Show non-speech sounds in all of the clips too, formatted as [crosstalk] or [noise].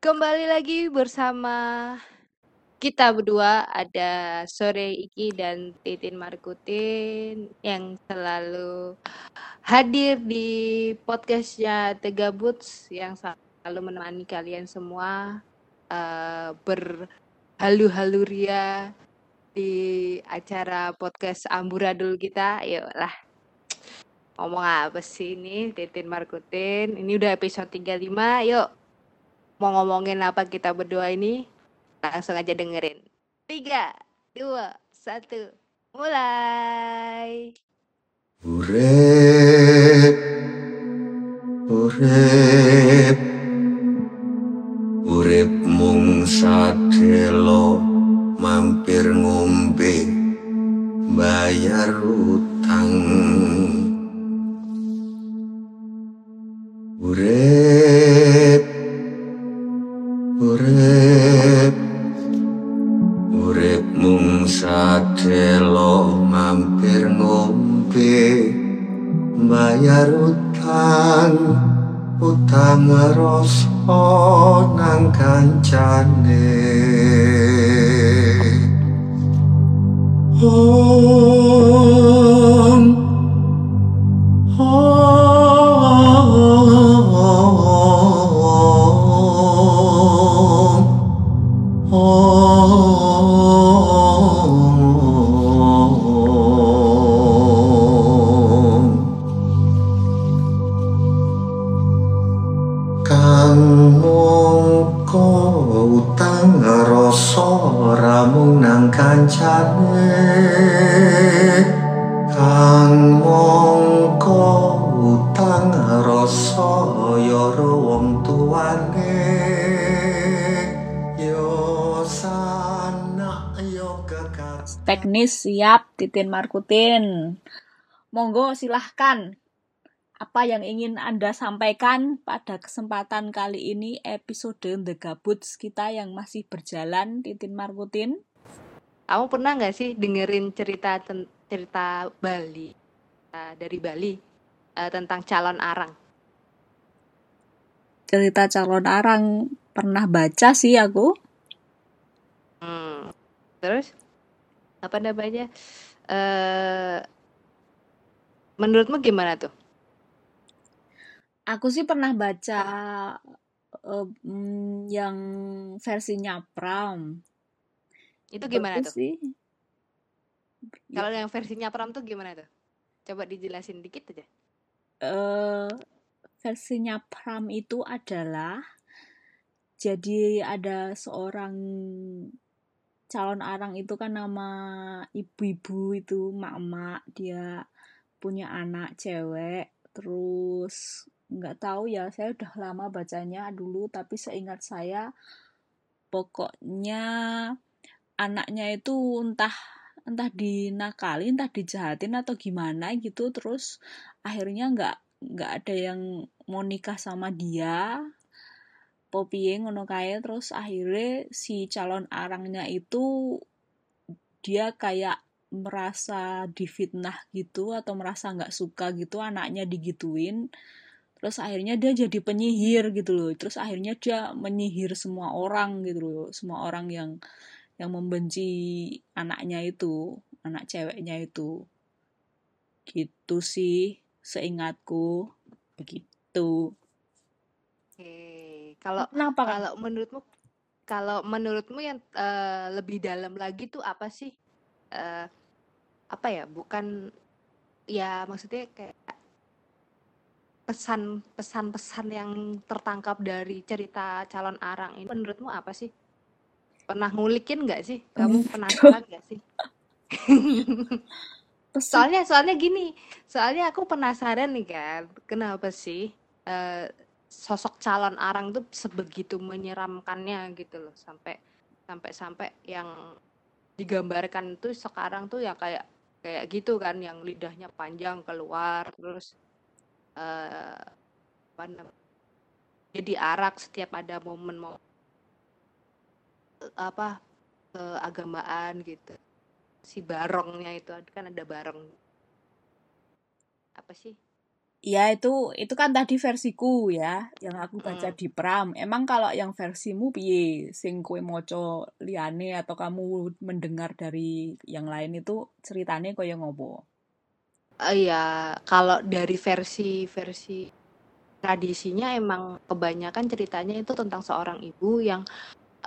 Kembali lagi bersama kita berdua ada Sore Iki dan Titin Markutin yang selalu hadir di podcastnya Tegabuts yang selalu menemani kalian semua uh, berhalu-halu ria di acara podcast Amburadul kita. Yuk lah. Ngomong apa sih ini Titin Markutin? Ini udah episode 35. Yuk mau ngomongin apa kita berdua ini langsung aja dengerin. Tiga dua satu mulai. Urep urep urep mung sadelo mampir ngombe bayar utang. Urep sadelo mampir ngombe bayar utang utang rasa nang kancane. Om Titin Markutin. Monggo silahkan apa yang ingin Anda sampaikan pada kesempatan kali ini episode The Gabuts kita yang masih berjalan Titin Markutin. Kamu pernah nggak sih dengerin cerita cerita Bali uh, dari Bali uh, tentang calon arang? Cerita calon arang pernah baca sih aku. Hmm. Terus? apa namanya uh, menurutmu gimana tuh? Aku sih pernah baca uh, yang versinya Pram. Itu gimana Bagus tuh? sih kalau yang versinya Pram tuh gimana tuh? Coba dijelasin dikit aja. Uh, versinya Pram itu adalah jadi ada seorang calon arang itu kan nama ibu-ibu itu mak-mak dia punya anak cewek terus nggak tahu ya saya udah lama bacanya dulu tapi seingat saya pokoknya anaknya itu entah entah dinakali entah dijahatin atau gimana gitu terus akhirnya nggak nggak ada yang mau nikah sama dia popiye ngono kae terus akhirnya si calon arangnya itu dia kayak merasa difitnah gitu atau merasa nggak suka gitu anaknya digituin. Terus akhirnya dia jadi penyihir gitu loh. Terus akhirnya dia menyihir semua orang gitu loh semua orang yang yang membenci anaknya itu anak ceweknya itu. Gitu sih seingatku. Begitu kalau Kenapa, kalau menurutmu kalau menurutmu yang uh, lebih dalam lagi tuh apa sih? Uh, apa ya? Bukan ya maksudnya kayak pesan pesan-pesan yang tertangkap dari cerita calon arang ini menurutmu apa sih? Pernah ngulikin nggak sih? Kamu penasaran nggak sih? [laughs] soalnya soalnya gini, soalnya aku penasaran nih kan, kenapa sih uh, sosok calon arang tuh sebegitu menyeramkannya gitu loh. Sampai sampai sampai yang digambarkan tuh sekarang tuh ya kayak kayak gitu kan. Yang lidahnya panjang keluar terus uh, apa jadi arak setiap ada momen mau apa keagamaan gitu. Si barongnya itu kan ada barong. Apa sih Ya itu itu kan tadi versiku ya, yang aku baca Hmm. di Pram. Emang kalau yang versimu piye? Sing kowe maca liyane atau kamu mendengar dari yang lain itu ceritane kaya ngopo? Eh, Iya, kalau dari versi-versi tradisinya emang kebanyakan ceritanya itu tentang seorang ibu yang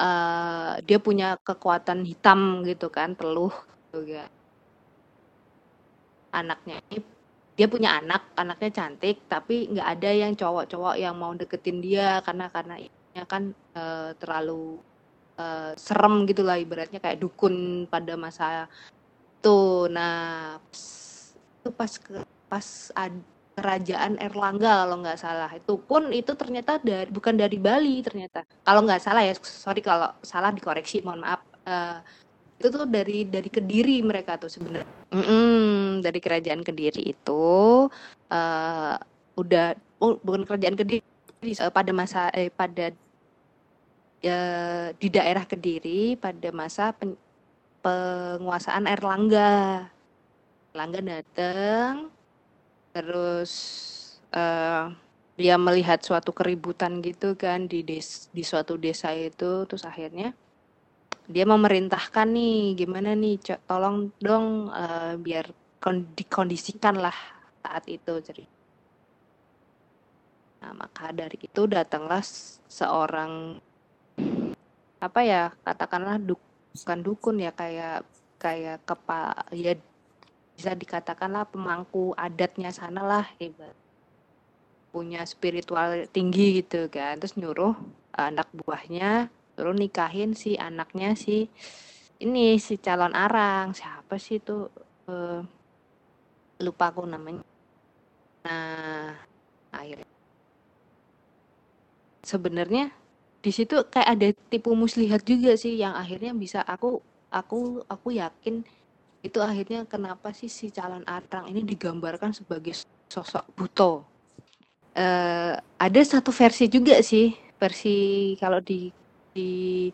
eh, dia punya kekuatan hitam gitu kan, teluh juga. Anaknya ini dia punya anak, anaknya cantik, tapi nggak ada yang cowok-cowok yang mau deketin dia karena karena ibunya kan eh, terlalu eh, serem gitu lah ibaratnya kayak dukun pada masa itu. Nah, itu pas ke pas ad- kerajaan Erlangga kalau nggak salah. Itu pun itu ternyata dari bukan dari Bali ternyata. Kalau nggak salah ya sorry kalau salah dikoreksi mohon maaf. Eh, itu tuh dari dari Kediri mereka tuh sebenarnya. Mm-mm, dari kerajaan Kediri itu eh udah oh, bukan kerajaan Kediri eh, pada masa eh, pada eh, di daerah Kediri pada masa pen- penguasaan Erlangga. Erlangga datang terus eh dia melihat suatu keributan gitu kan di des di suatu desa itu terus akhirnya dia memerintahkan nih gimana nih co- tolong dong eh, biar kon- dikondisikan lah saat itu jadi nah maka dari itu datanglah seorang apa ya katakanlah duk, bukan dukun ya kayak kayak kepa ya bisa dikatakanlah pemangku adatnya sana lah hebat punya spiritual tinggi gitu kan terus nyuruh anak buahnya suruh nikahin si anaknya si ini si calon arang. Siapa sih itu? Eh, lupa aku namanya. Nah akhirnya. Sebenarnya di situ kayak ada tipu muslihat juga sih yang akhirnya bisa aku aku aku yakin itu akhirnya kenapa sih si calon arang ini digambarkan sebagai sosok buto. Eh ada satu versi juga sih versi kalau di di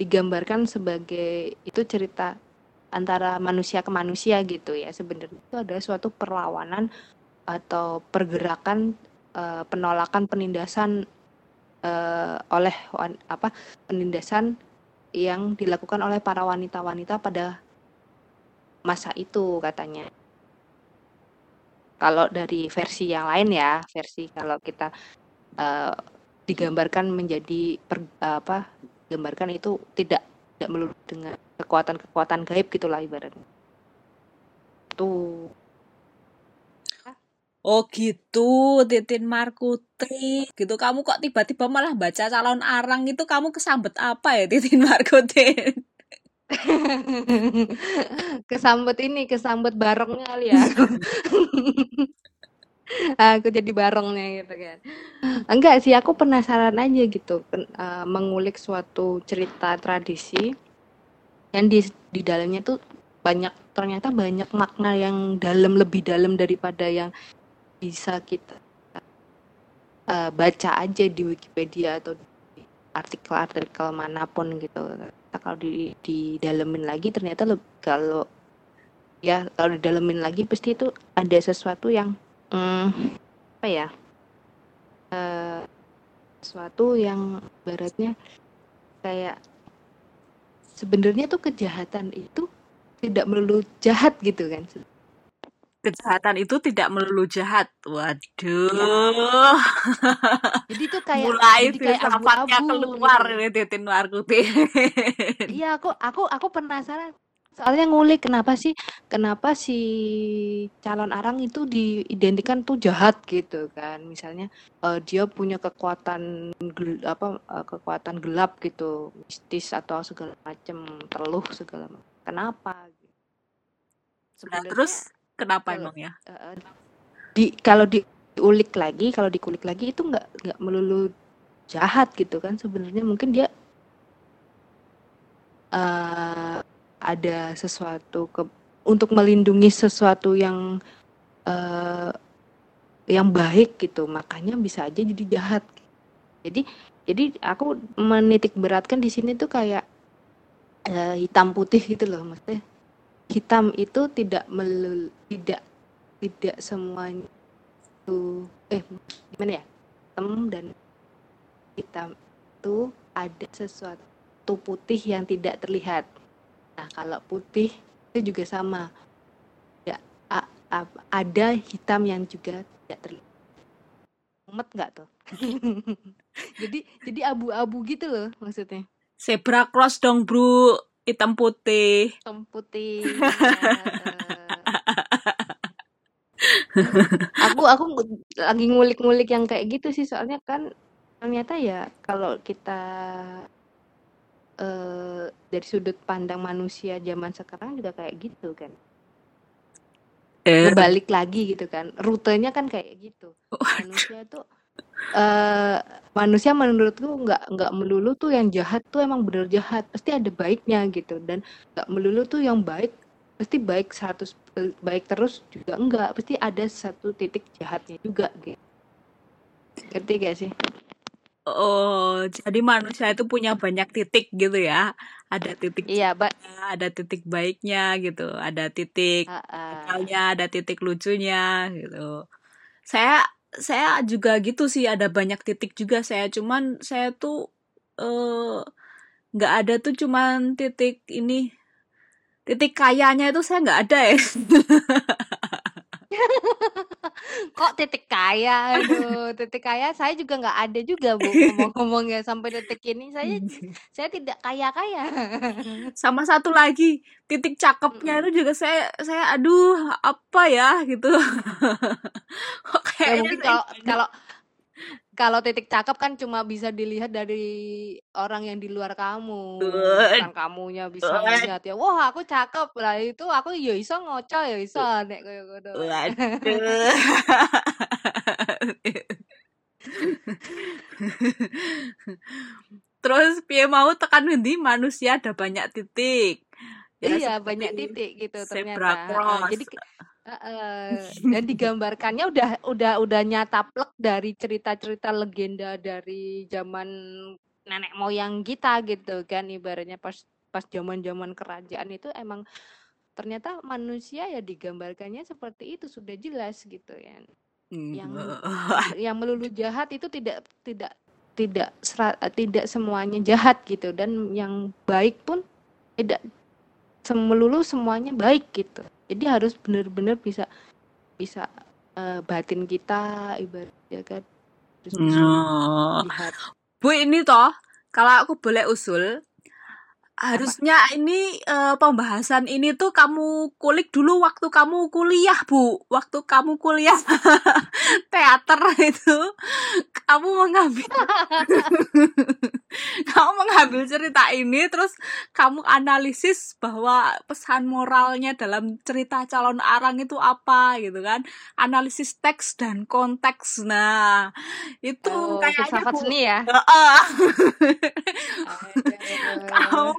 digambarkan sebagai itu cerita antara manusia ke manusia gitu ya. Sebenarnya itu ada suatu perlawanan atau pergerakan eh, penolakan penindasan eh, oleh apa penindasan yang dilakukan oleh para wanita-wanita pada masa itu katanya. Kalau dari versi yang lain ya versi kalau kita eh, digambarkan menjadi per, apa gambarkan itu tidak tidak melulu dengan kekuatan-kekuatan gaib gitulah ibaratnya tuh Oh gitu, Titin Markuti. Gitu kamu kok tiba-tiba malah baca calon arang itu kamu kesambet apa ya Titin Markuti? [laughs] kesambet ini kesambet barongnya kali ya [laughs] aku jadi barongnya gitu kan enggak sih aku penasaran aja gitu eh, mengulik suatu cerita tradisi yang di di dalamnya tuh banyak ternyata banyak makna yang dalam lebih dalam daripada yang bisa kita eh, baca aja di Wikipedia atau di artikel-artikel mana pun gitu. Kalau di didalemin lagi ternyata leb- kalau ya kalau didalemin lagi pasti itu ada sesuatu yang hmm, apa ya? eh, sesuatu yang baratnya kayak sebenarnya tuh kejahatan itu tidak melulu jahat gitu kan. Kejahatan itu tidak melulu jahat. Waduh. Ya, jadi tuh kayak Mulai filsafatnya keluar gitu. ini Titin Markuti. Iya, aku aku aku penasaran. Soalnya ngulik kenapa sih kenapa si calon arang itu diidentikan tuh jahat gitu kan. Misalnya eh, dia punya kekuatan gel- apa eh, kekuatan gelap gitu, mistis atau segala macam, teluh segala macam. Kenapa? Nah, Sebenarnya terus kenapa kalau emang ya? eh, di kalau diulik lagi, kalau dikulik lagi itu nggak nggak melulu jahat gitu kan. Sebenarnya mungkin dia eh, ada sesuatu ke untuk melindungi sesuatu yang eh, yang baik gitu makanya bisa aja jadi jahat. Jadi jadi aku menitik beratkan di sini tuh kayak eh, hitam putih gitu loh maksudnya. Hitam itu tidak melul tidak tidak semuanya itu eh gimana ya hitam dan hitam itu ada sesuatu putih yang tidak terlihat nah kalau putih itu juga sama. Ya a- a- ada hitam yang juga tidak terlihat. Mumet nggak tuh? [laughs] Jadi jadi abu-abu gitu loh maksudnya. Zebra cross dong, Bro. Hitam putih. hitam putih. [laughs] Aku aku lagi ngulik-ngulik yang kayak gitu sih. Soalnya kan ternyata ya kalau kita eh, dari sudut pandang manusia zaman sekarang juga kayak gitu kan? Eh, berbalik lagi gitu kan? Rutenya kan kayak gitu. Manusia tuh eh manusia menurutku nggak nggak melulu tuh yang jahat tuh emang bener jahat. Pasti ada baiknya gitu. Dan nggak melulu tuh yang baik pasti baik 100 eh, baik terus juga enggak pasti ada satu titik jahatnya juga gitu. Ngerti gak sih Oh, jadi manusia itu punya banyak titik gitu ya. Ada titik iya mbak jeleknya, ada titik baiknya gitu, ada titik ah. nakalnya, ada titik lucunya gitu. Saya saya juga gitu sih, ada banyak titik juga saya. Cuman saya tuh eh nggak ada tuh cuman titik ini titik kayanya itu saya nggak ada ya. [laughs] [laughs] kok titik kaya? Aduh titik kaya saya juga nggak ada juga bu [laughs] ngomong-ngomong ya sampai detik ini. Saya [laughs] saya tidak kaya kaya Sama satu lagi, titik cakepnya itu juga saya saya aduh apa ya? gitu. Kok ya kayaknya mungkin saya kalau kalau kalau titik cakep kan cuma bisa dilihat dari orang yang di luar kamu. Bukan kamunya bisa melihat ya wah aku cakep. Lah itu aku ya iso ngoco ya iso nek koyo ngono Waduh. [laughs] Terus piye mau tekan ngendi? Manusia ada banyak titik. Ya iya banyak titik gitu ternyata. cross. jadi dan digambarkannya udah udah udah nyata plek dari cerita-cerita legenda dari zaman nenek moyang kita gitu kan ibaratnya pas pas zaman-zaman kerajaan itu emang ternyata manusia ya digambarkannya seperti itu sudah jelas gitu ya. Yang [laughs] yang melulu jahat itu tidak tidak tidak sera- tidak semuanya jahat gitu dan yang baik pun tidak semelulu semuanya baik gitu jadi harus benar-benar bisa bisa eh, batin kita ibaratnya kan harus bisa Oh. lihat Bu ini toh, kalau aku boleh usul, apa harusnya ini eh, pembahasan ini tuh kamu kulik dulu waktu kamu kuliah, Bu. Waktu kamu kuliah [laughs] teater itu, kamu mengambil [laughs] kamu mengambil cerita ini terus kamu analisis bahwa pesan moralnya dalam cerita calon arang itu apa gitu kan. Analisis teks dan konteks. Nah, itu oh kayaknya filsafat Bu seni ya Heeh. Aduh. Kamu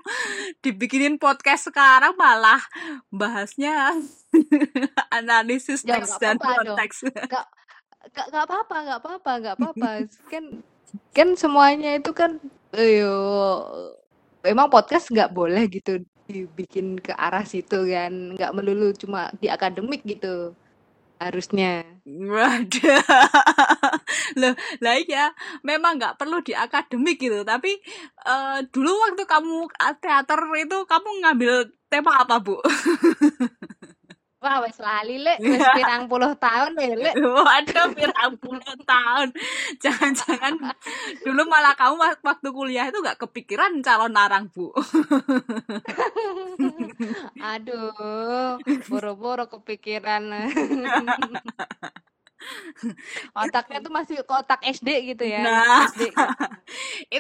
dibikinin podcast sekarang malah bahasnya [laughs] analisis ya teks dan apa-apa dong. konteks. nggak nggak apa-apa nggak apa-apa nggak apa-apa. Kan kan semuanya itu kan ayo emang podcast nggak boleh gitu dibikin ke arah situ kan. Nggak melulu cuma di akademik gitu harusnya Waduh. [laughs] Loh, lah iya, memang nggak perlu di akademik gitu, tapi eh, dulu waktu kamu teater itu kamu ngambil tema apa, Bu? [laughs] wah wes lali lek wes pirang puluh tahun ya lek [laughs] Waduh, pirang puluh tahun. Jangan-jangan dulu malah kamu wak- waktu kuliah itu nggak kepikiran calon arang, Bu. [laughs] aduh boro-boro kepikiran [laughs] otaknya tuh masih kotak SD gitu ya Nah, SD gitu.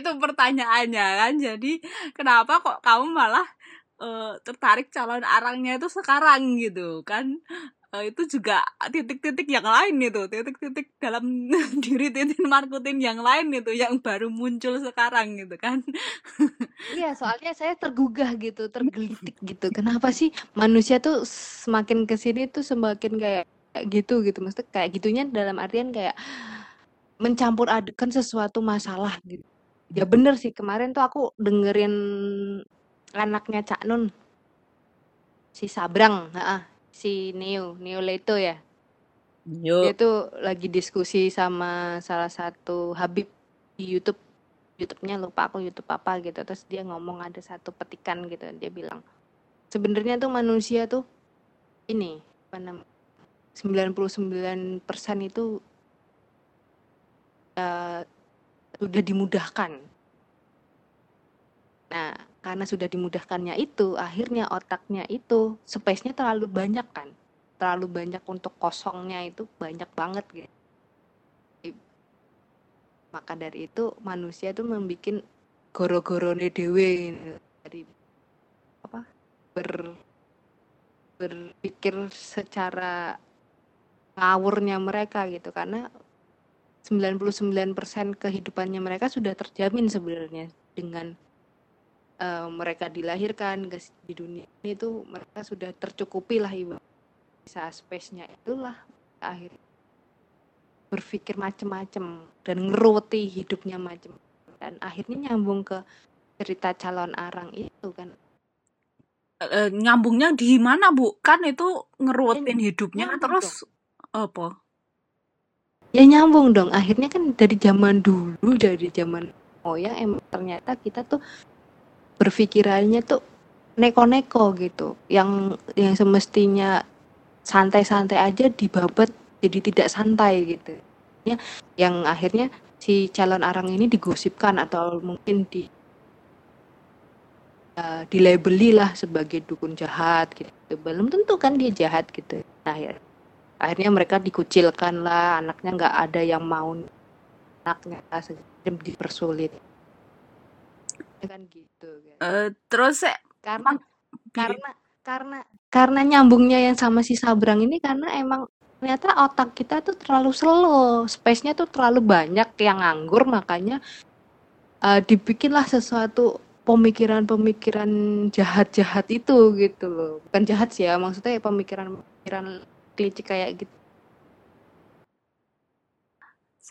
itu pertanyaannya kan. Jadi, kenapa kok kamu malah eh, tertarik calon arangnya itu sekarang gitu kan? Eh, itu juga titik-titik yang lain itu, titik-titik dalam [laughs] diri Titin Markutin yang lain itu yang baru muncul sekarang gitu kan. Iya, soalnya saya tergugah gitu, tergelitik gitu. Kenapa sih manusia tuh semakin ke sini tuh semakin kayak kayak gitu gitu. Maksudnya kayak gitunya dalam artian kayak mencampur adukan sesuatu masalah gitu. Ya bener sih, kemarin tuh aku dengerin anaknya Cak Nun, si Sabrang, heeh, si Neo, Neo Leto ya. Dia Yuk. tuh lagi diskusi sama salah satu Habib di YouTube. YouTube-nya lupa aku YouTube apa gitu. Terus dia ngomong ada satu petikan gitu. Dia bilang, sebenarnya tuh manusia tuh ini apa namanya 99% itu eh, sudah dimudahkan. Nah, karena sudah dimudahkannya itu, akhirnya otaknya itu space-nya terlalu banyak kan. Terlalu banyak untuk kosongnya itu banyak banget gitu. Maka dari itu manusia tuh membuat goro-gorone dewe gitu. dari apa ber berpikir secara ngawurnya mereka gitu karena 99% kehidupannya mereka sudah terjamin sebenarnya dengan eh, mereka dilahirkan ke di dunia ini tuh mereka sudah tercukupi lah ibu. Bisa space-nya itulah akhirnya berpikir macem-macem dan ngeruti hidupnya macem dan akhirnya nyambung ke cerita calon arang itu kan. Eh, nyambungnya di mana, Bu? Kan itu ngerutin Ya, hidupnya nyambung terus apa? ya nyambung dong. Akhirnya kan dari zaman dulu dari zaman moyang emang ternyata kita tuh berpikirannya tuh neko-neko gitu. Yang yang semestinya santai-santai aja dibabat jadi tidak santai gitu. Ya yang akhirnya si calon arang ini digosipkan atau mungkin di eh, dilabeli lah sebagai dukun jahat gitu. Belum tentu kan dia jahat gitu. Nah, akhir akhirnya mereka dikucilkan lah anaknya nggak ada yang mau anaknya segera dipersulit. Ya kan gitu Eh, terus eh, karena karena karena karena nyambungnya yang sama si Sabrang ini karena emang ternyata otak kita tuh terlalu slow, space-nya tuh terlalu banyak yang nganggur makanya eh, dibikinlah sesuatu pemikiran-pemikiran jahat-jahat itu gitu loh. Bukan jahat sih ya, maksudnya pemikiran-pemikiran kelicik kayak gitu.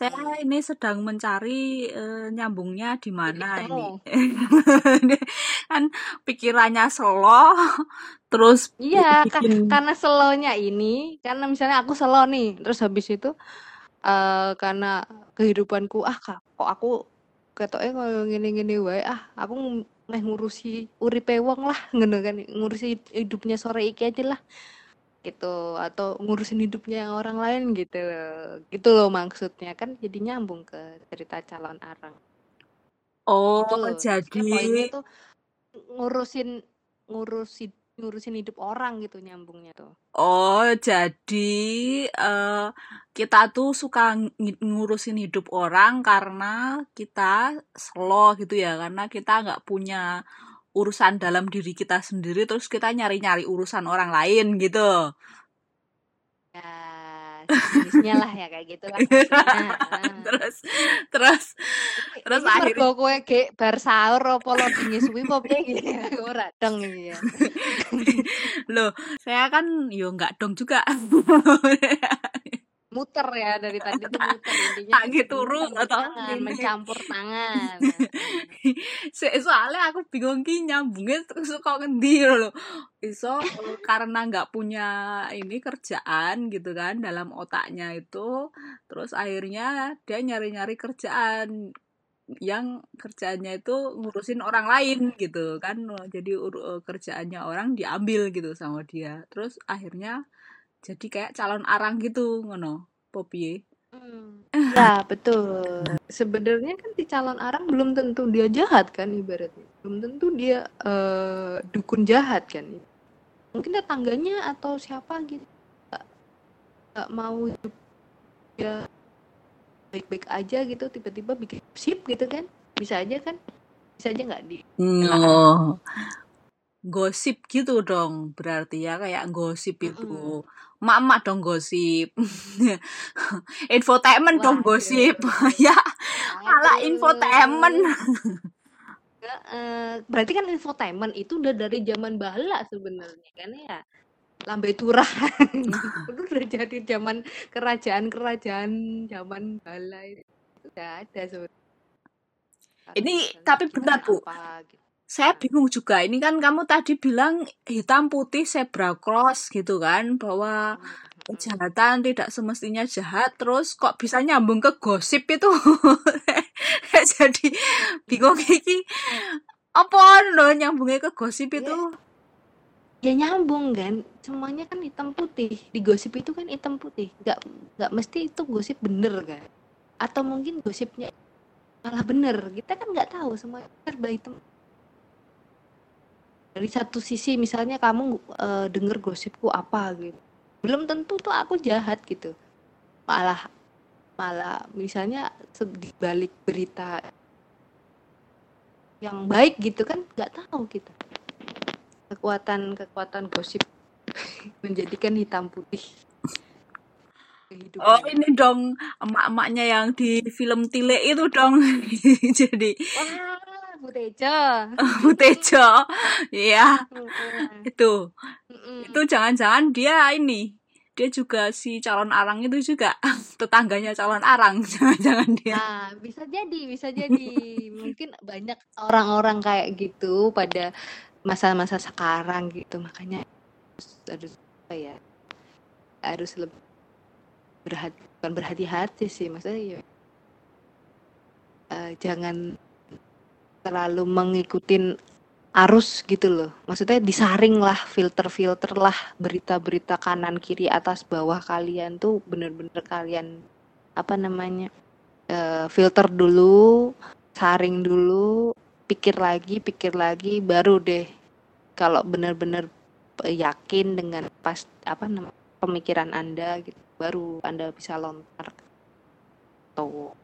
Saya ini sedang mencari eh, nyambungnya di mana [laughs] ini. Kan pikirannya slow, terus Iya, bikin karena slow-nya ini, karena misalnya aku slow nih, terus habis itu eh karena kehidupanku ah kak, kok aku ketoknya kalau gini-gini wae ah aku meh ngurusi uripe wong lah ngono kan ngurusi hidupnya sore iki aja lah gitu atau ngurusin hidupnya yang orang lain gitu. Loh. gitu loh maksudnya kan jadi nyambung ke cerita calon arang. Oh gitu loh. Maksudnya poinnya jadi tuh ngurusin ngurusin ngurusin hidup orang gitu nyambungnya tuh. Oh jadi eh, kita tuh suka ng- ngurusin hidup orang karena kita slow gitu ya, karena kita nggak punya urusan dalam diri kita sendiri, terus kita nyari-nyari urusan orang lain gitu. ya sejenisnya lah ya kayak gitu lah [laughs] Nah. terus terus terus iki akhirnya kowe gek bar sahur apa loading suwi apa piye? [laughs] Ora dong ya. [laughs] loh saya kan yo nggak dong juga Muter ya dari [laughs] tadi tuh muter intinya. Tak gitu turu muter atau tangan, mencampur tangan. [laughs] Soalnya aku bingung ki nyambungnya terus kok ngendi loh. Iso karena nggak punya ini kerjaan gitu kan dalam otaknya itu terus akhirnya dia nyari-nyari kerjaan yang kerjaannya itu ngurusin orang lain gitu kan jadi eh, kerjaannya orang diambil gitu sama dia. Terus akhirnya jadi kayak calon arang gitu ngono Poppy Hmm. Ya, betul. Sebenarnya kan si calon arang belum tentu dia jahat kan ibaratnya. Belum tentu dia eh, dukun jahat kan. Mungkin tetangganya atau siapa gitu nggak nggak mau hidup dia baik-baik aja gitu tiba-tiba bikin sip gitu kan bisa aja kan bisa aja nggak di Oh, gosip gitu dong berarti ya kayak gosip itu. Mm-mm. Mak-mak dong gosip. [laughs] Infotainment dong Waduh. gosip. [laughs] ya, malah infotainment. Heeh. berarti kan infotainment itu udah dari zaman bahla sebenarnya kan ya lambe turah [laughs] itu udah jadi zaman kerajaan-kerajaan zaman bahla itu udah ada sebenarnya Ini tapi benar, Bu. apa gitu. Saya bingung juga. Ini kan kamu tadi bilang hitam putih zebra cross gitu kan bahwa kejahatan tidak semestinya jahat. Terus kok bisa nyambung ke gosip itu? [laughs] Jadi bingung iki. Apa lo nyambungnya ke gosip ya. itu? Ya nyambung kan. Semuanya kan hitam putih. Di gosip itu kan hitam putih. Nggak nggak mesti itu gosip bener kan. Atau mungkin gosipnya malah bener. Kita kan nggak tahu semua serba hitam dari satu sisi misalnya kamu uh, denger gosipku apa gitu. Belum tentu tuh aku jahat gitu. Malah malah misalnya di balik berita yang baik gitu kan nggak tahu kita. Kekuatan kekuatan gosip [laughs] menjadikan hitam putih. Kehidupan. Oh ini dong emak-emaknya yang di film Tile itu dong. [laughs] Jadi wah Bu Tejo. [laughs] Bu Tejo. Ya itu. Itu jangan-jangan dia ini dia juga si calon arang itu juga [laughs] tetangganya calon arang. [laughs] Jangan-jangan dia. Nah bisa jadi bisa jadi. Mungkin banyak orang-orang kayak gitu pada masa-masa sekarang gitu. Makanya harus harus apa ya harus lebih berhati bukan berhati-hati sih maksudnya ya uh, jangan terlalu mengikuti arus gitu loh. Maksudnya disaring lah, filter-filter lah berita-berita kanan kiri atas bawah kalian tuh bener-bener kalian apa namanya uh, filter dulu, saring dulu, pikir lagi, pikir lagi, baru deh kalau bener-bener yakin dengan pas apa namanya pemikiran anda gitu, baru anda bisa lontar. Tuh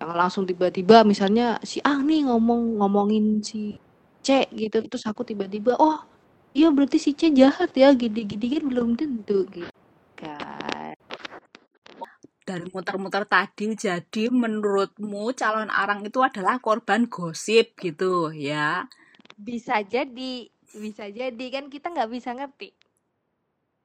yang langsung tiba-tiba misalnya si A nih ngomong ngomongin si C gitu. Terus aku tiba-tiba oh iya berarti si C jahat ya gini-gini kan belum tentu gitu kan. Dari muter-muter tadi jadi menurutmu calon arang itu adalah korban gosip gitu ya? Bisa jadi bisa jadi. Kan kita nggak bisa ngerti.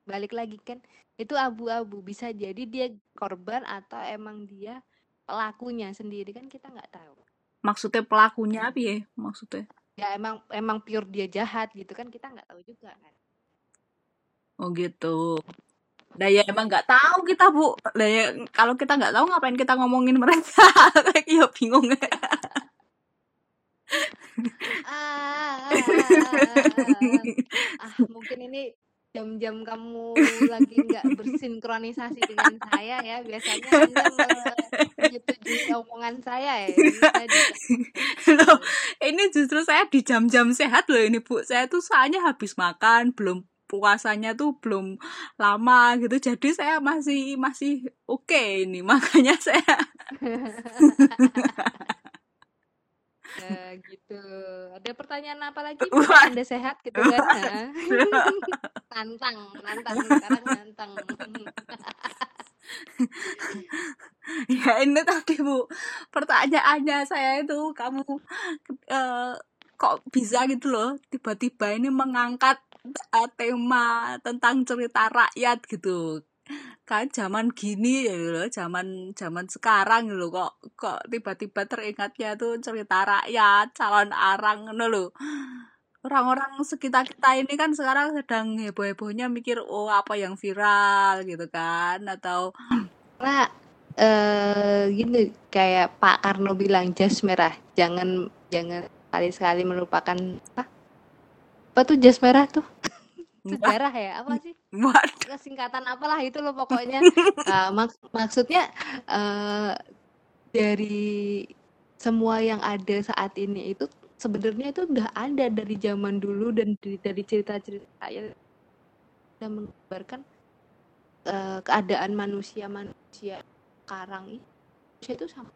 Balik lagi kan itu abu-abu. Bisa jadi dia korban atau emang dia pelakunya sendiri kan kita nggak tahu maksudnya pelakunya apa ya maksudnya ya emang emang pure dia jahat gitu kan kita nggak tahu juga kan oh gitu Nah ya emang nggak tahu kita bu. Nah ya kalau kita nggak tahu ngapain kita ngomongin mereka? [laughs] ya bingung. [laughs] ah, ah, ah, ah, mungkin ini jam-jam kamu lagi nggak [laughs] bersinkronisasi dengan saya ya biasanya anda menyetujui omongan saya ya loh, ini justru saya di jam-jam sehat loh ini bu. Saya tuh soalnya habis makan belum puasanya tuh belum lama gitu. Jadi saya masih masih oke okay ini makanya saya [laughs] Ya, gitu. Ada pertanyaan apa lagi? [laughs] Anda sehat gitu kan? [laughs] tantang, nantang sekarang nantang. [laughs] ya ini tadi bu pertanyaannya saya itu kamu uh, kok bisa gitu loh tiba-tiba ini mengangkat uh, tema tentang cerita rakyat gitu kan zaman gini ya lo zaman zaman sekarang lo kok kok tiba-tiba teringatnya tuh cerita rakyat calon arang lo lo orang-orang sekitar kita ini kan sekarang sedang heboh-hebohnya mikir oh apa yang viral gitu kan atau nah eh gini kayak Pak Karno bilang jas merah. Jangan jangan sekali-sekali melupakan apa? Apa tuh jas merah tuh sejarah ya apa sih? Waduh. singkatan apalah itu loh pokoknya. [laughs] Uh, mak maksudnya uh, dari semua yang ada saat ini itu sebenarnya itu udah ada dari zaman dulu dan dari, dari cerita-cerita ya dan menggambarkan uh, keadaan manusia manusia sekarang ini. Itu sama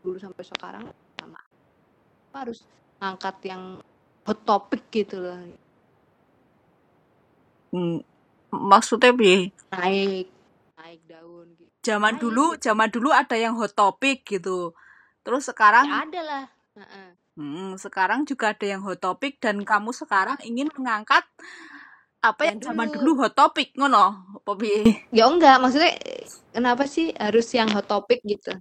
dulu sampai sekarang sama. Harus ngangkat yang hot topic gitu loh Maksudnya bi Naik naik daun gitu. Zaman naik. dulu, zaman dulu ada yang hot topic gitu. Terus sekarang ya ada lah. Hmm, sekarang juga ada yang hot topic dan kamu sekarang ingin mengangkat apa yang, yang zaman dulu hot topic ngono apa bi ya enggak maksudnya kenapa sih harus yang hot topic gitu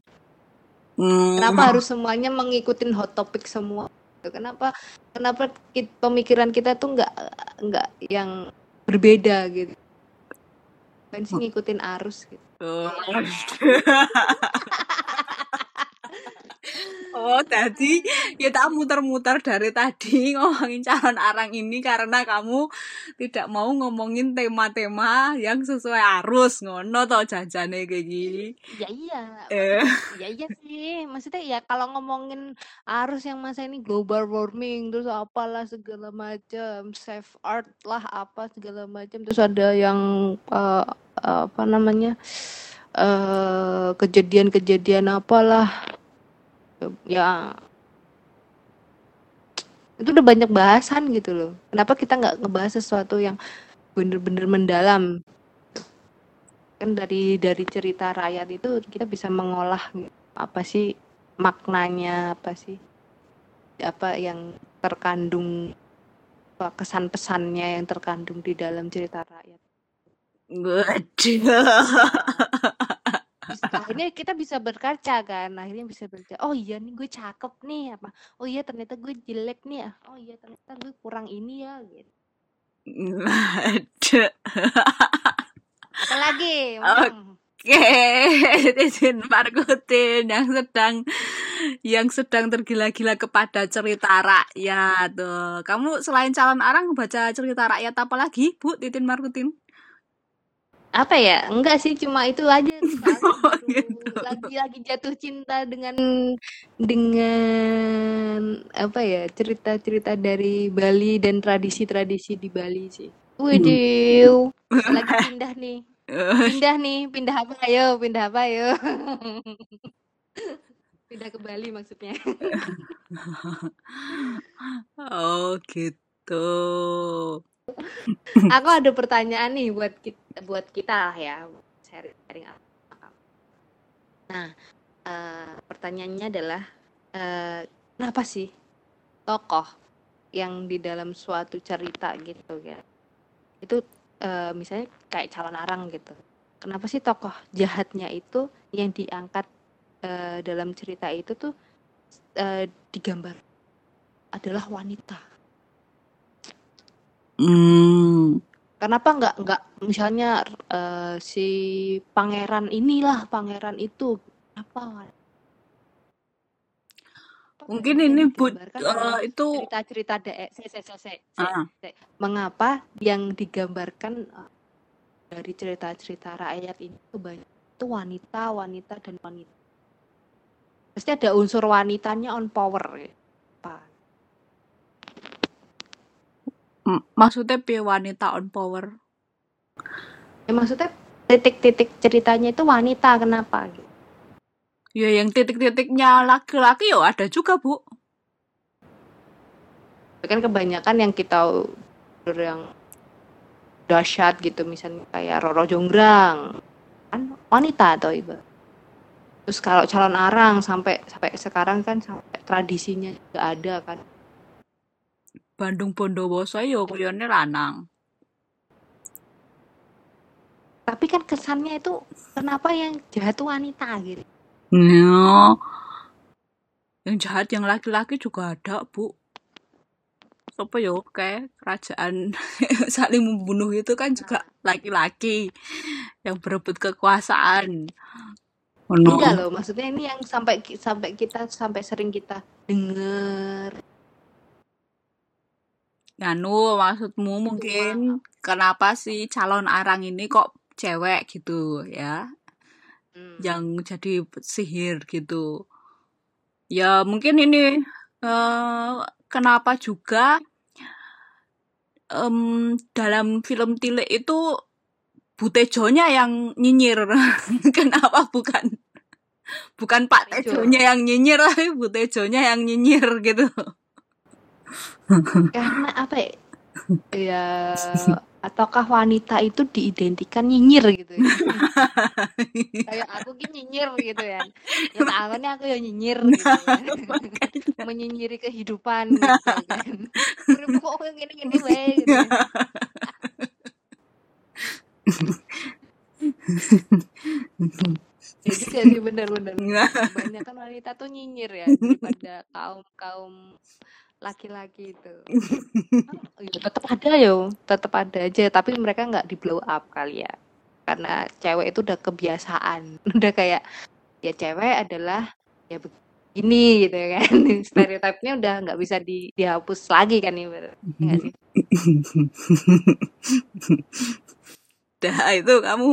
hmm. kenapa harus semuanya mengikuti hot topic semua kenapa kenapa pemikiran kita tuh enggak enggak yang berbeda gitu. Kan sih ngikutin arus gitu [laughs] [laughs] Oh. Tadi ya tak muter-muter dari tadi [laughs] ngomongin calon arang ini karena kamu tidak mau ngomongin tema-tema yang sesuai arus ngono toh jajane kayak gini. ya iya Eh, ya iya sih maksudnya ya kalau ngomongin arus yang masa ini global warming terus apalah segala macam save art lah apa segala macam terus ada yang eh, apa namanya eh kejadian-kejadian apalah ya. Itu udah banyak bahasan gitu loh. Kenapa kita nggak ngebahas sesuatu yang bener-bener mendalam? Kan dari dari cerita rakyat itu kita bisa mengolah apa sih maknanya apa sih apa yang terkandung kesan pesannya yang terkandung di dalam cerita rakyat. Waduh. [laughs] akhirnya kita bisa berkaca kan akhirnya bisa berkaca oh iya nih gue cakep nih apa oh iya ternyata gue jelek nih ah oh iya ternyata gue kurang ini ya gitu Waduh. apa lagi Oke, Hmm. Titin Markutin yang sedang yang sedang tergila-gila kepada cerita rakyat. Tuh. Kamu selain calon arang baca cerita rakyat apa lagi, Bu Titin Markutin? Apa ya enggak sih cuma itu aja soalnya [laughs] Oh, baru gitu. lagi lagi jatuh cinta dengan dengan apa ya cerita-cerita dari Bali dan tradisi-tradisi di Bali sih. Widih, [laughs] lagi pindah nih, pindah nih, pindah apa ayo, pindah apa ayo. [laughs] pindah ke Bali maksudnya. Oh, gitu. [laughs] Aku ada pertanyaan nih buat kita, buat kita lah ya, sharing sharing. Nah, eh, pertanyaannya adalah eh, kenapa sih tokoh yang di dalam suatu cerita gitu ya, itu eh, misalnya kayak calon arang gitu. Kenapa sih tokoh jahatnya itu yang diangkat eh, dalam cerita itu tuh eh, digambar adalah wanita? Hmm. Kenapa nggak nggak misalnya eh, si pangeran inilah pangeran itu apa? Mungkin ini Bu digambarkan eh, itu cerita-cerita de se, se, se, se, se, ah, se. Mengapa yang digambarkan eh, dari cerita-cerita rakyat ini kebanyakan itu wanita, wanita dan wanita. Pasti ada unsur wanitanya on power ya. Apa? m- maksudnya piye wanita on power? Ya maksudnya titik-titik ceritanya itu wanita kenapa gitu. Ya yang titik-titiknya laki-laki yo ada juga, Bu. kan kebanyakan yang kita yang dahsyat gitu misalnya kayak Roro Jonggrang kan wanita atau ibu terus kalau calon arang sampai sampai sekarang kan sampai tradisinya juga ada kan Bandung Bondowoso yo kuyone lanang. tapi kan kesannya itu kenapa yang jahat tuh wanita gitu Ya. Yang jahat yang laki-laki juga ada, Bu. Apa yo kayak kerajaan [laughs] saling membunuh itu kan juga laki-laki yang berebut kekuasaan. Oh, no. enggak loh maksudnya ini yang sampai sampai kita sampai sering kita dengar Nganu maksudmu mungkin kenapa sih calon arang ini kok cewek gitu ya? Hmm. yang jadi sihir gitu. Ya mungkin ini eh, kenapa juga em, dalam film Tilik itu Butejonya yang nyinyir. [laughs] kenapa bukan bukan Pak Tejo. Tejonya yang nyinyir, tapi Butejonya yang nyinyir gitu. Karena apa ya? Ya ataukah wanita itu diidentikan nyinyir gitu ya? [laughs] Kayak aku ki nyinyir gitu ya. [laughs] Ya awalnya aku ya nyinyir gitu ya. [laughs] menyinyiri kehidupan gitu kan. Urip kok gini gini wae? gitu ya. ya juga sih bener-bener. Kebanyakan wanita tuh nyinyir ya daripada kaum kaum laki-laki itu. Oh, [laughs] ya tetap ada yo tetap ada aja tapi mereka nggak di blow up kali ya. Karena cewek itu udah kebiasaan. [laughs] Udah kayak ya cewek adalah ya begini gitu kan. [laughs] Stereotipnya udah nggak bisa di, dihapus lagi kan ya nggak sih Dah [laughs] itu kamu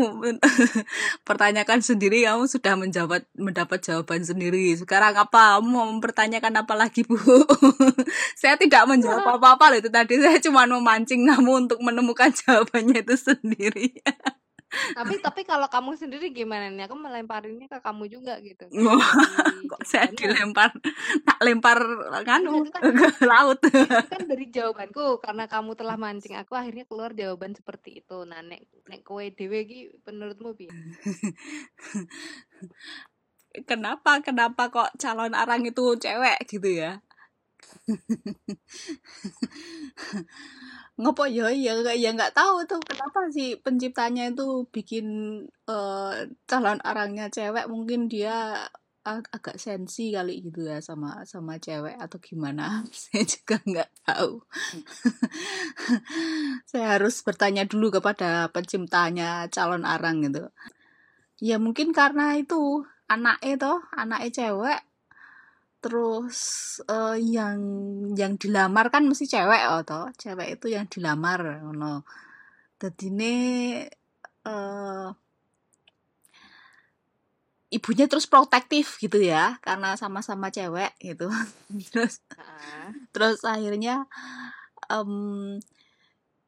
[laughs] pertanyakan sendiri, kamu sudah menjawab mendapat jawaban sendiri. Sekarang apa? Kamu mau mempertanyakan apa lagi, Bu? [laughs] saya tidak menjawab apa-apa loh itu tadi. Saya cuma memancing kamu untuk menemukan jawabannya itu sendiri. Tapi tapi kalau kamu sendiri gimana nih? Aku melemparinnya ke kamu juga gitu. Wah, [laughs] kok saya dilempar tak lempar nganu kan, [laughs] ke laut. kan dari jawabanku karena kamu telah mancing aku akhirnya keluar jawaban seperti itu. Nah, nek nek kowe dhewe iki menurutmu piye? [laughs] Kenapa kenapa kok calon arang itu cewek gitu ya? Ngopo? Ya ya ya nggak tahu tuh kenapa sih penciptanya itu bikin uh, calon arangnya cewek? Mungkin dia ag agak sensi kali gitu ya sama sama cewek atau gimana? [laughs] Saya juga nggak tahu. [laughs] Saya harus bertanya dulu kepada penciptanya calon arang gitu. Ya mungkin karena itu anak itu anak cewek terus uh, yang yang dilamar kan mesti cewek oh toh. Cewek itu yang dilamar no ini uh, ibunya terus protektif gitu ya karena sama-sama cewek gitu. [laughs] Terus uh. terus akhirnya um,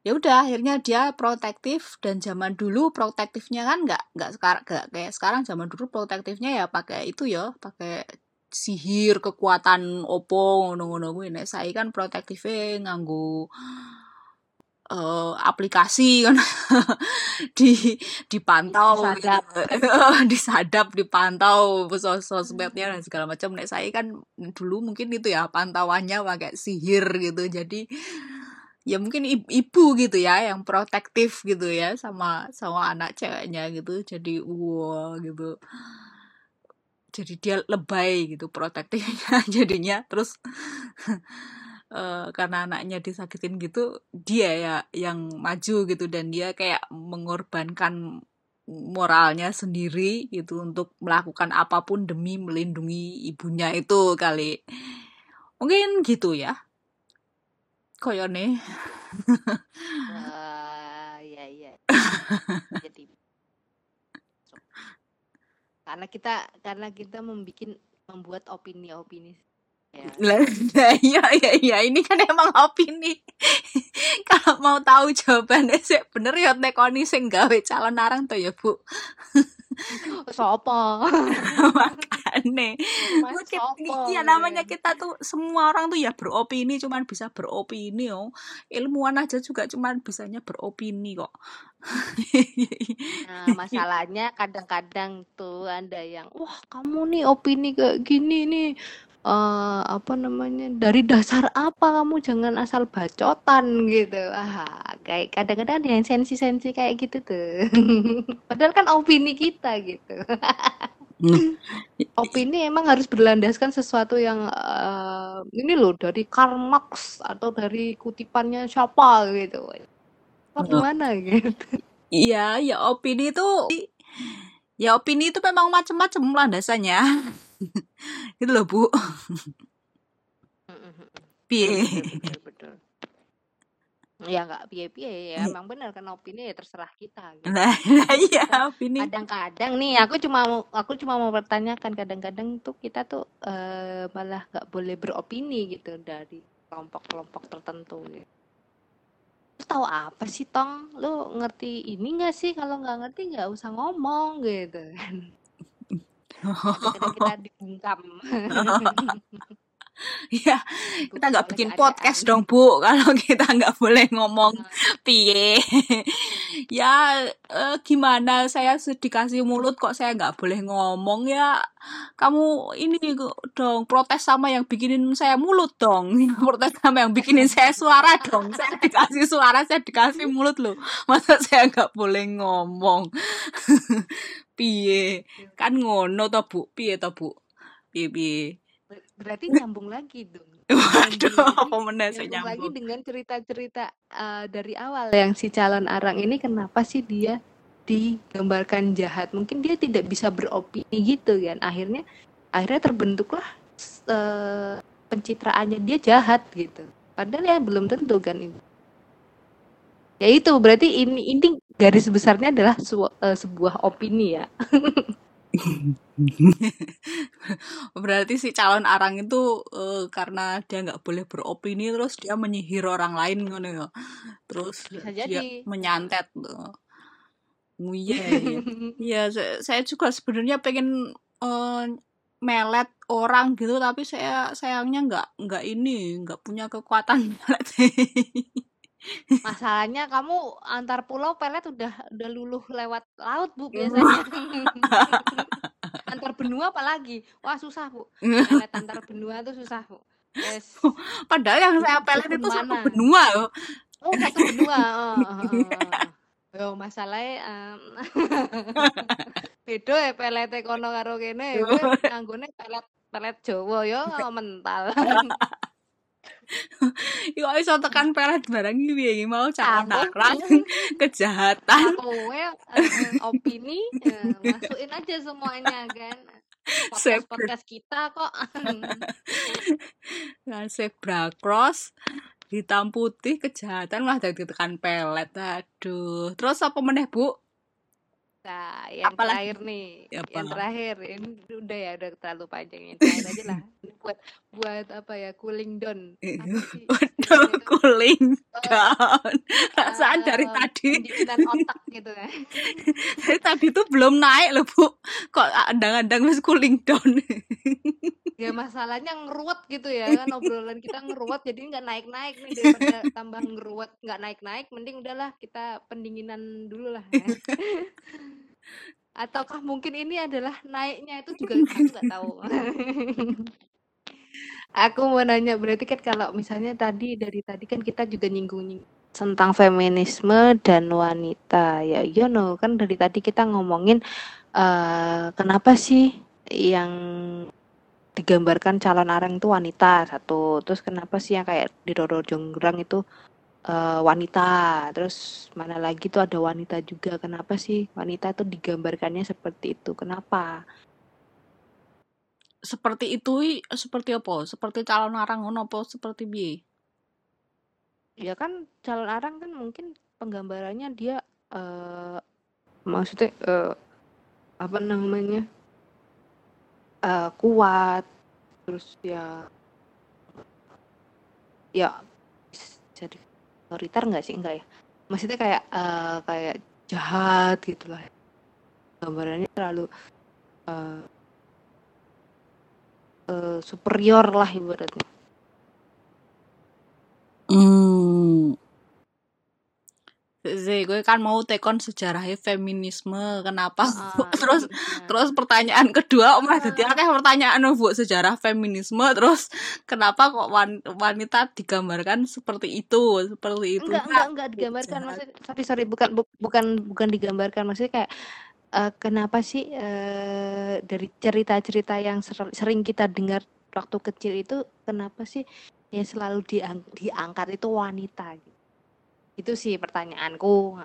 ya udah akhirnya dia protektif. Dan zaman dulu protektifnya kan nggak nggak sekarang nggak kayak sekarang. Zaman dulu protektifnya ya pakai itu ya pakai sihir kekuatan opo ngono-ngono. Kuwi nek saya kan protektifnya nganggo uh, aplikasi [laughs] kan di dipantau disadap. gitu. [laughs] disadap dipantau sos sosmednya dan segala macam. Nek saya kan dulu mungkin itu ya pantauannya pakai sihir gitu. Jadi ya mungkin ibu gitu ya yang protektif gitu ya sama sama anak ceweknya gitu. Jadi wow gitu jadi dia lebay gitu protektifnya [laughs] jadinya. Terus uh, [laughs] karena anaknya disakitin gitu dia ya yang maju gitu. Dan dia kayak mengorbankan moralnya sendiri gitu untuk melakukan apa pun demi melindungi ibunya itu kali. Mungkin gitu ya koyone. Uh, ya ya jadi karena kita karena kita membuat membuat opini-opini ya. Lah, iya iya ini kan emang opini. [laughs] Kalau mau tahu jawabannya sih bener ya tekoni sing gawe calon narang tuh ya, Bu. [laughs] [laughs] Sopo? [laughs] Makane. Iya namanya kita tuh semua orang tuh ya beropini cuman bisa beropini oh. Ilmuwan aja juga cuman bisanya beropini kok. [laughs] Nah, masalahnya kadang-kadang tuh ada yang, wah kamu nih opini kayak gini nih, uh, apa namanya, dari dasar apa kamu jangan asal bacotan gitu. Ah, kayak kadang-kadang ada yang sensi-sensi kayak gitu tuh. [laughs] Padahal kan opini kita gitu. Hmm. [laughs] Opini emang harus berlandaskan sesuatu yang uh, ini loh dari Karl Marx atau dari kutipannya siapa gitu. Apa gimana gitu. Iya, ya opini itu ya opini itu memang macam-macam landasannya. [laughs] gitu loh, Bu. Piye? Ya nggak piye-piye ya, emang benar kan opini ya terserah kita gitu. [laughs] Nah, iya opini. Kadang-kadang nih aku cuma mau aku cuma mau pertanyakan kadang-kadang tuh kita tuh uh, malah nggak boleh beropini gitu dari kelompok-kelompok tertentu gitu. Tahu apa sih Tong? Lu ngerti ini nggak sih? Kalau nggak ngerti nggak usah ngomong gitu kan. [laughs] kita dibungkam. [laughs] [laughs] ya kita nggak bikin podcast dong bu. [laughs] Kalau kita nggak boleh ngomong piye? [laughs] Ya eh, gimana? Saya dikasih mulut kok saya nggak boleh ngomong? Ya kamu ini dong protes sama yang bikinin saya mulut dong. Protes sama yang bikinin saya suara dong. Saya dikasih suara saya dikasih mulut loh. Masa saya nggak boleh ngomong? Piye? Kan ngono to bu. Piye to bu? Piye piye Berarti nyambung lagi dong. [laughs] Waduh, apa meneh nyambung lagi dengan cerita-cerita uh, dari awal yang si calon arang ini kenapa sih dia digambarkan jahat? Mungkin dia tidak bisa beropini gitu kan. Akhirnya akhirnya terbentuklah uh, pencitraannya dia jahat gitu. Padahal ya belum tentu kan itu ya itu berarti ini ini garis besarnya adalah su, uh, sebuah opini ya [laughs] [laughs] Berarti si calon arang itu uh, karena dia nggak boleh beropini terus dia menyihir orang lain ngono ya. Terus Bisa dia jadi. menyantet tuh. Oh, [laughs] iya, iya. iya saya, saya juga sebenarnya pengen uh, melet orang gitu tapi saya sayangnya nggak nggak ini nggak punya kekuatan [laughs] melet. Masalahnya kamu antar pulau pelet udah udah luluh lewat laut bu biasanya. [laughs] antar benua apalagi? Wah susah bu. Pelet antar benua tuh susah bu. Yes. Padahal yang saya pelet itu satu benua loh. Oh satu benua. [laughs] Oh, oh, oh. Yo masalahnya um, [laughs] beda ya pelet kono karo kene kowe anggone pelet pelet Jawa yo mental. [laughs] Yo iso tekan pelet barang iki piye mau cara nakrak [laughs] [laughs] kejahatan. Kowe uh, opini uh, masukin aja semuanya kan. Podcast, podcast kita kok. nah, zebra cross hitam putih kejahatan malah jadi tekan pelet aduh terus apa meneh bu Nah, yang Apalagi? terakhir nih, ya, yang terakhir ini udah ya udah terlalu panjang yang terakhir aja lah buat buat apa ya cooling down. [laughs] Waduh, cooling oh, down. [laughs] Rasaan uh, dari tadi. otak gitu kan. [laughs] dari tadi tuh belum naik loh bu, kok andang-andang mas cooling down. ya masalahnya ngeruwet gitu ya kan obrolan kita ngeruwet jadi nggak naik naik nih daripada tambah ngeruwet nggak naik naik mending udahlah kita pendinginan dulu lah ya. ataukah mungkin ini adalah naiknya itu juga nggak tahu aku mau nanya berarti kan kalau misalnya tadi dari tadi kan kita juga nyinggung tentang feminisme dan wanita ya. You know kan dari tadi kita ngomongin uh, kenapa sih yang digambarkan calon arang itu wanita satu. Terus kenapa sih yang kayak di Roro Jonggrang itu uh, wanita? Terus mana lagi tuh ada wanita juga? Kenapa sih wanita itu digambarkannya seperti itu? Kenapa seperti itu seperti apa? Seperti calon arang apa seperti bi ya kan calon arang kan mungkin penggambarannya dia uh, maksudnya uh, apa namanya? Uh, kuat terus ya ya jadi otoriter nggak sih? Enggak ya? Maksudnya kayak uh, kayak jahat gitulah. Gambarannya terlalu uh, uh, superior lah ibaratnya. Hmm. Z, gue kan mau tekon sejarah feminisme kenapa? Uh, [laughs] terus uh. terus pertanyaan kedua om uh. jadi akeh pertanyaan bu sejarah feminisme [laughs] terus kenapa kok wan, wanita digambarkan seperti itu seperti itu? Enggak enggak enggak digambarkan maksud sorry sorry bukan bu, bukan bukan digambarkan maksudnya kayak uh, kenapa sih uh, dari cerita-cerita yang sering kita dengar waktu kecil itu kenapa sih yang selalu diang diangkat itu wanita gitu itu sih pertanyaanku.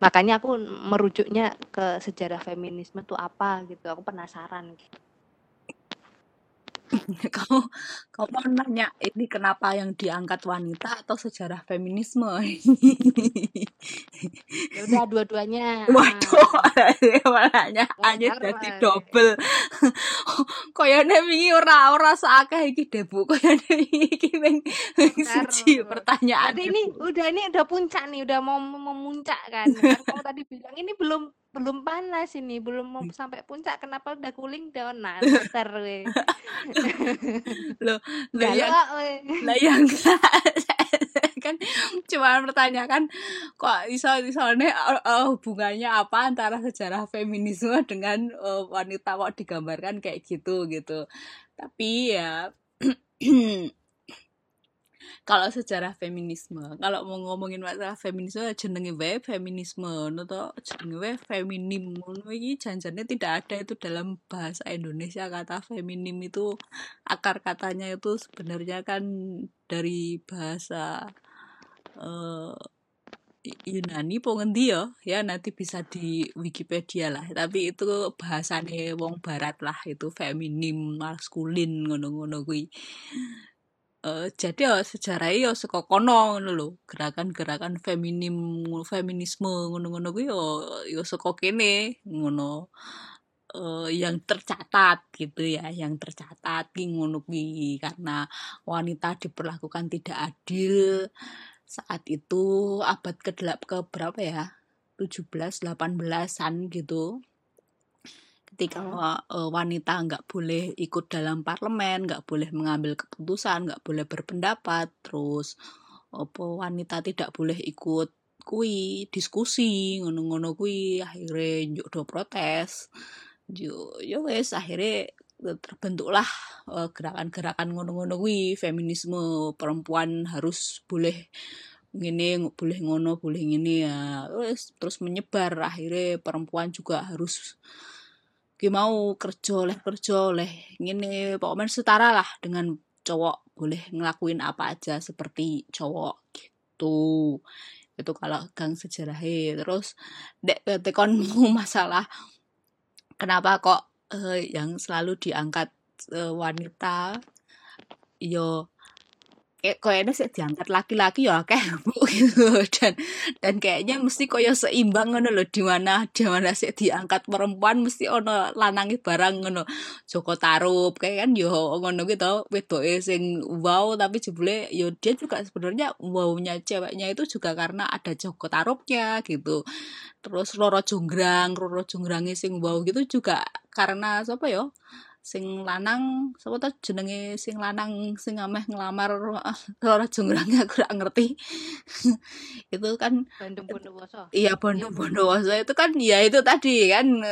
Makanya aku merujuknya ke sejarah feminisme tuh apa gitu. Aku penasaran gitu. [laughs] kamu kamu nanya ini kenapa yang diangkat wanita atau sejarah feminisme? [laughs] Ya udah dua-duanya. [laughs] Waduh nanya aja jadi double. Koyone wingi ora ora sakeh iki deh Bu? Koyone iki wing siji pertanyaan ini udah ini udah puncak nih udah mau memuncak kan kamu tadi bilang ini belum belum panas ini belum mau hmm. sampai puncak kenapa udah cooling down nah ntar we lo lo ya lah ya enggak. [laughs] Kan cuma kan kok iso isone uh, hubungannya apa antara sejarah feminisme dengan uh, wanita kok digambarkan kayak gitu gitu. Tapi ya [clears throat] kalau secara feminisme kalau mau ngomongin masalah feminisme jenenge wae feminisme atau jenenge wae feminim ngono iki janjane tidak ada itu dalam bahasa Indonesia kata feminim itu akar katanya itu sebenarnya kan dari bahasa uh, Yunani po ngendi ya? Ya nanti bisa di Wikipedia lah. Tapi itu bahasane wong barat lah, itu feminim, maskulin ngono-ngono kuwi. Eh jadi ya sejarahnya ya saka kono ngono. Gerakan-gerakan feminim, feminisme ngono-ngono kuwi ya ya saka kene ngono. Eh yang tercatat gitu ya, yang tercatat ki ngono kuwi karena wanita diperlakukan tidak adil saat itu abad ke ke berapa ya 17 18-an gitu ketika uh, wanita nggak boleh ikut dalam parlemen nggak boleh mengambil keputusan nggak boleh berpendapat terus apa wanita tidak boleh ikut kui diskusi ngono-ngono kui akhirnya njuk do protes. Yo yo wes akhirnya terbentuklah uh, gerakan-gerakan ngono-ngono kuwi feminisme perempuan harus boleh ngene boleh ngono boleh ngene ya terus terus menyebar. Akhirnya perempuan juga harus ki mau kerja oleh kerja oleh ngene pokoknya setara lah dengan cowok boleh ngelakuin apa aja seperti cowok gitu. Itu kalau gang sejarahnya terus dek tekonmu [laughs] masalah kenapa kok uh, yang selalu diangkat uh, wanita yo kayak kayaknya sih diangkat laki-laki ya kayak bu [laughs] gitu dan dan kayaknya mesti koyo seimbang ngono loh di mana di mana sih diangkat perempuan mesti ono lanangi barang ngono. Joko Tarup kayak kan yo ngono gitu. Wedoke sing wow tapi jebule yo dia juga sebenarnya wownya ceweknya itu juga karena ada Joko Tarupnya gitu. Terus Roro Jonggrang Roro Jonggrange sing wow gitu juga karena siapa yo sing lanang sapa ta jenenge sing lanang sing ameh ngelamar [laughs] ora jongrange aku ora ngerti. [laughs] Itu kan Bandung Bondowoso? Iya Bandung Bondowoso. Itu kan ya itu tadi kan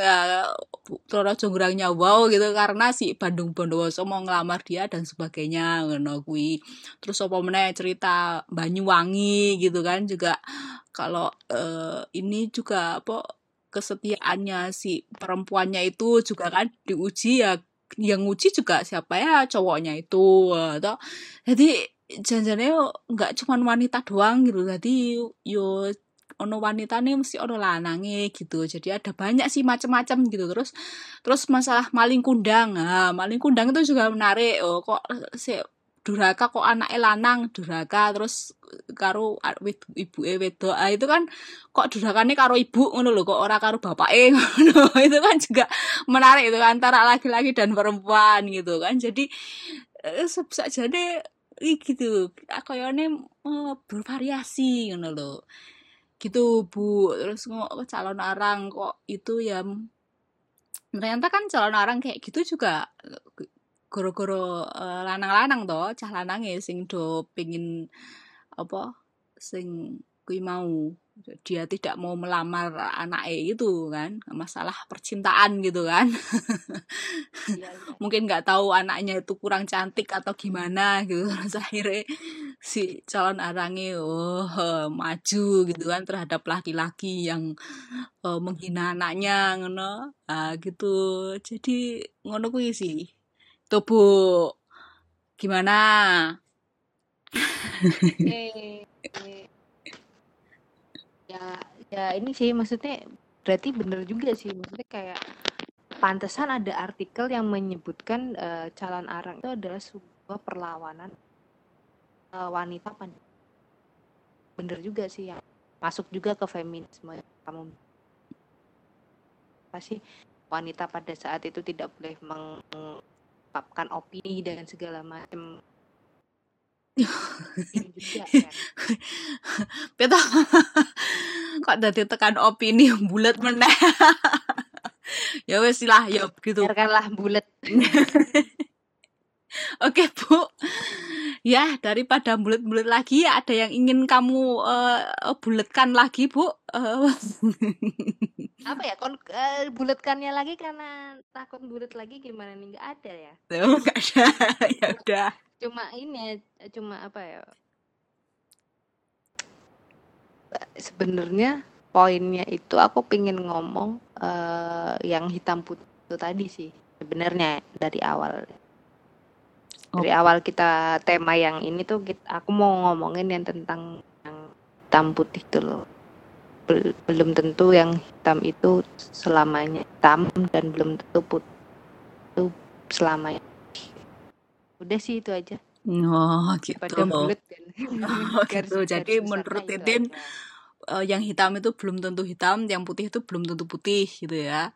ora jongrangnya wow gitu. Karena si Bandung Bondowoso mau ngelamar dia dan sebagainya ngono kuwi. Terus apa meneh cerita Banyuwangi gitu kan juga. Kalau uh, ini juga apa kesetiaannya si perempuannya itu juga kan diuji ya yang nguji juga siapa ya cowoknya itu atau jadi janjane nggak cuma wanita doang gitu. Jadi yo ono wanita nih mesti ono lanange gitu. Jadi ada banyak sih macam-macam gitu. Terus terus masalah maling kundang. Nah, maling kundang itu juga menarik. Oh kok si duraka kok anak lanang duraka terus karo ibu e wedok. Ah, itu kan kok durakane karo ibu ngono lho kok ora karo bapake [laughs] ngono. Itu kan juga menarik itu antara laki-laki dan perempuan gitu kan. Jadi eh, jadi gitu koyone oh, bervariasi ngono lho. Gitu bu. Terus kok calon arang kok itu ya ternyata kan calon arang kayak gitu juga goro-goro uh, lanang-lanang to, cah lanange sing do pengin apa sing kui mau. Dia tidak mau melamar anaknya itu kan masalah percintaan gitu kan. Iya, iya. [laughs] mungkin nggak tahu anaknya itu kurang cantik atau gimana gitu. [laughs] Terus akhirnya si calon arangi oh maju gitu kan terhadap laki-laki yang uh, menghina anaknya ngono. Uh, gitu. Jadi ngono kuwi sih Tuh Bu, gimana? [laughs] Ya, ya ini sih maksudnya berarti bener juga sih. Maksudnya kayak pantesan ada artikel yang menyebutkan uh, calon arang itu adalah sebuah perlawanan uh, wanita pada bener juga sih yang masuk juga ke feminisme kamu. Pasti wanita pada saat itu tidak boleh meng mengungkapkan opini dengan segala macam Peta [laughs] [laughs] kok dari tekan opini bulat meneh. [laughs] ya wes lah, ya gitu. Biarkanlah bulat. Oke, Bu. Ya, daripada bulat-bulat lagi, ada yang ingin kamu uh, bulatkan lagi, Bu? Uh. Apa ya? Kon uh, bulatkannya lagi karena takut bulat lagi gimana nih? Gak ada ya? [laughs] Oh, gak ada. [laughs] ya udah. Cuma ini cuma apa ya? Sebenarnya poinnya itu aku pingin ngomong uh, yang hitam putih itu tadi sih sebenarnya dari awal dari awal kita tema yang ini tuh kita, aku mau ngomongin yang tentang yang hitam putih tuh loh belum tentu yang hitam itu selamanya hitam dan belum tentu putih itu selamanya udah sih itu aja Oh, pada gitu. kan [laughs] Oh, gitu. Jadi menurut Titin aja eh, yang hitam itu belum tentu hitam, yang putih itu belum tentu putih gitu ya.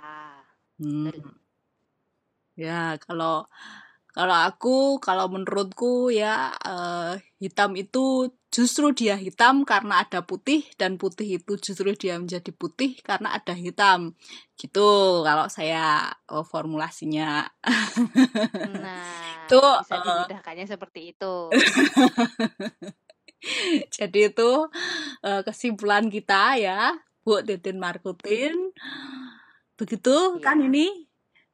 ah Hmm. betul. Ya, kalau kalau aku, kalau menurutku ya eh, hitam itu justru dia hitam karena ada putih dan putih itu justru dia menjadi putih karena ada hitam. Gitu kalau saya eh, formulasinya. nah Itu bisa eh, dimudahkannya seperti itu [laughs] jadi itu eh, kesimpulan kita ya, Bu Titin Markutin. Begitu kan Iya. ini?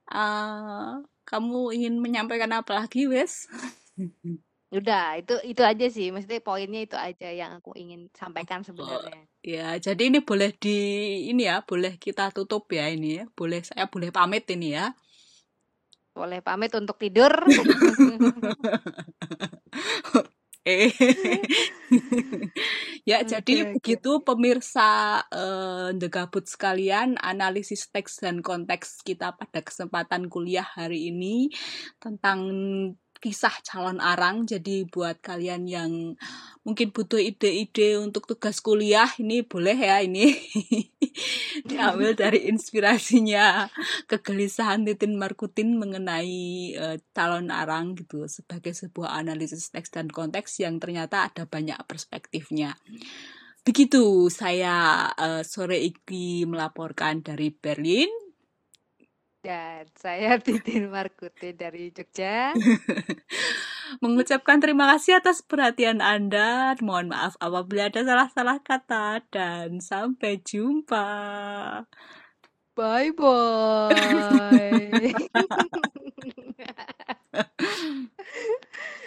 Eh, kamu ingin menyampaikan apa lagi, Wes? [laughs] udah itu itu aja sih maksudnya poinnya itu aja yang aku ingin sampaikan Oh, sebenarnya ya, jadi ini boleh di ini ya, boleh kita tutup ya ini ya. Boleh saya boleh pamit ini ya. boleh pamit untuk tidur [laughs] Eh. [laughs] ya, Oke, jadi oke, begitu pemirsa eh, The Gabut sekalian, analisis teks dan konteks kita pada kesempatan kuliah hari ini tentang kisah calon arang. Jadi buat kalian yang mungkin butuh ide-ide untuk tugas kuliah, ini boleh ya ini [laughs] diambil dari inspirasinya kegelisahan Titin Markutin mengenai eh, calon arang gitu sebagai sebuah analisis teks dan konteks yang ternyata ada banyak perspektifnya. Begitu saya eh, sore ini melaporkan dari Berlin. Dan saya [laughs] Titin Markuti dari Jogja [laughs] Mengucapkan terima kasih atas perhatian Anda. Mohon maaf apabila ada salah-salah kata dan sampai jumpa. bye bye [laughs]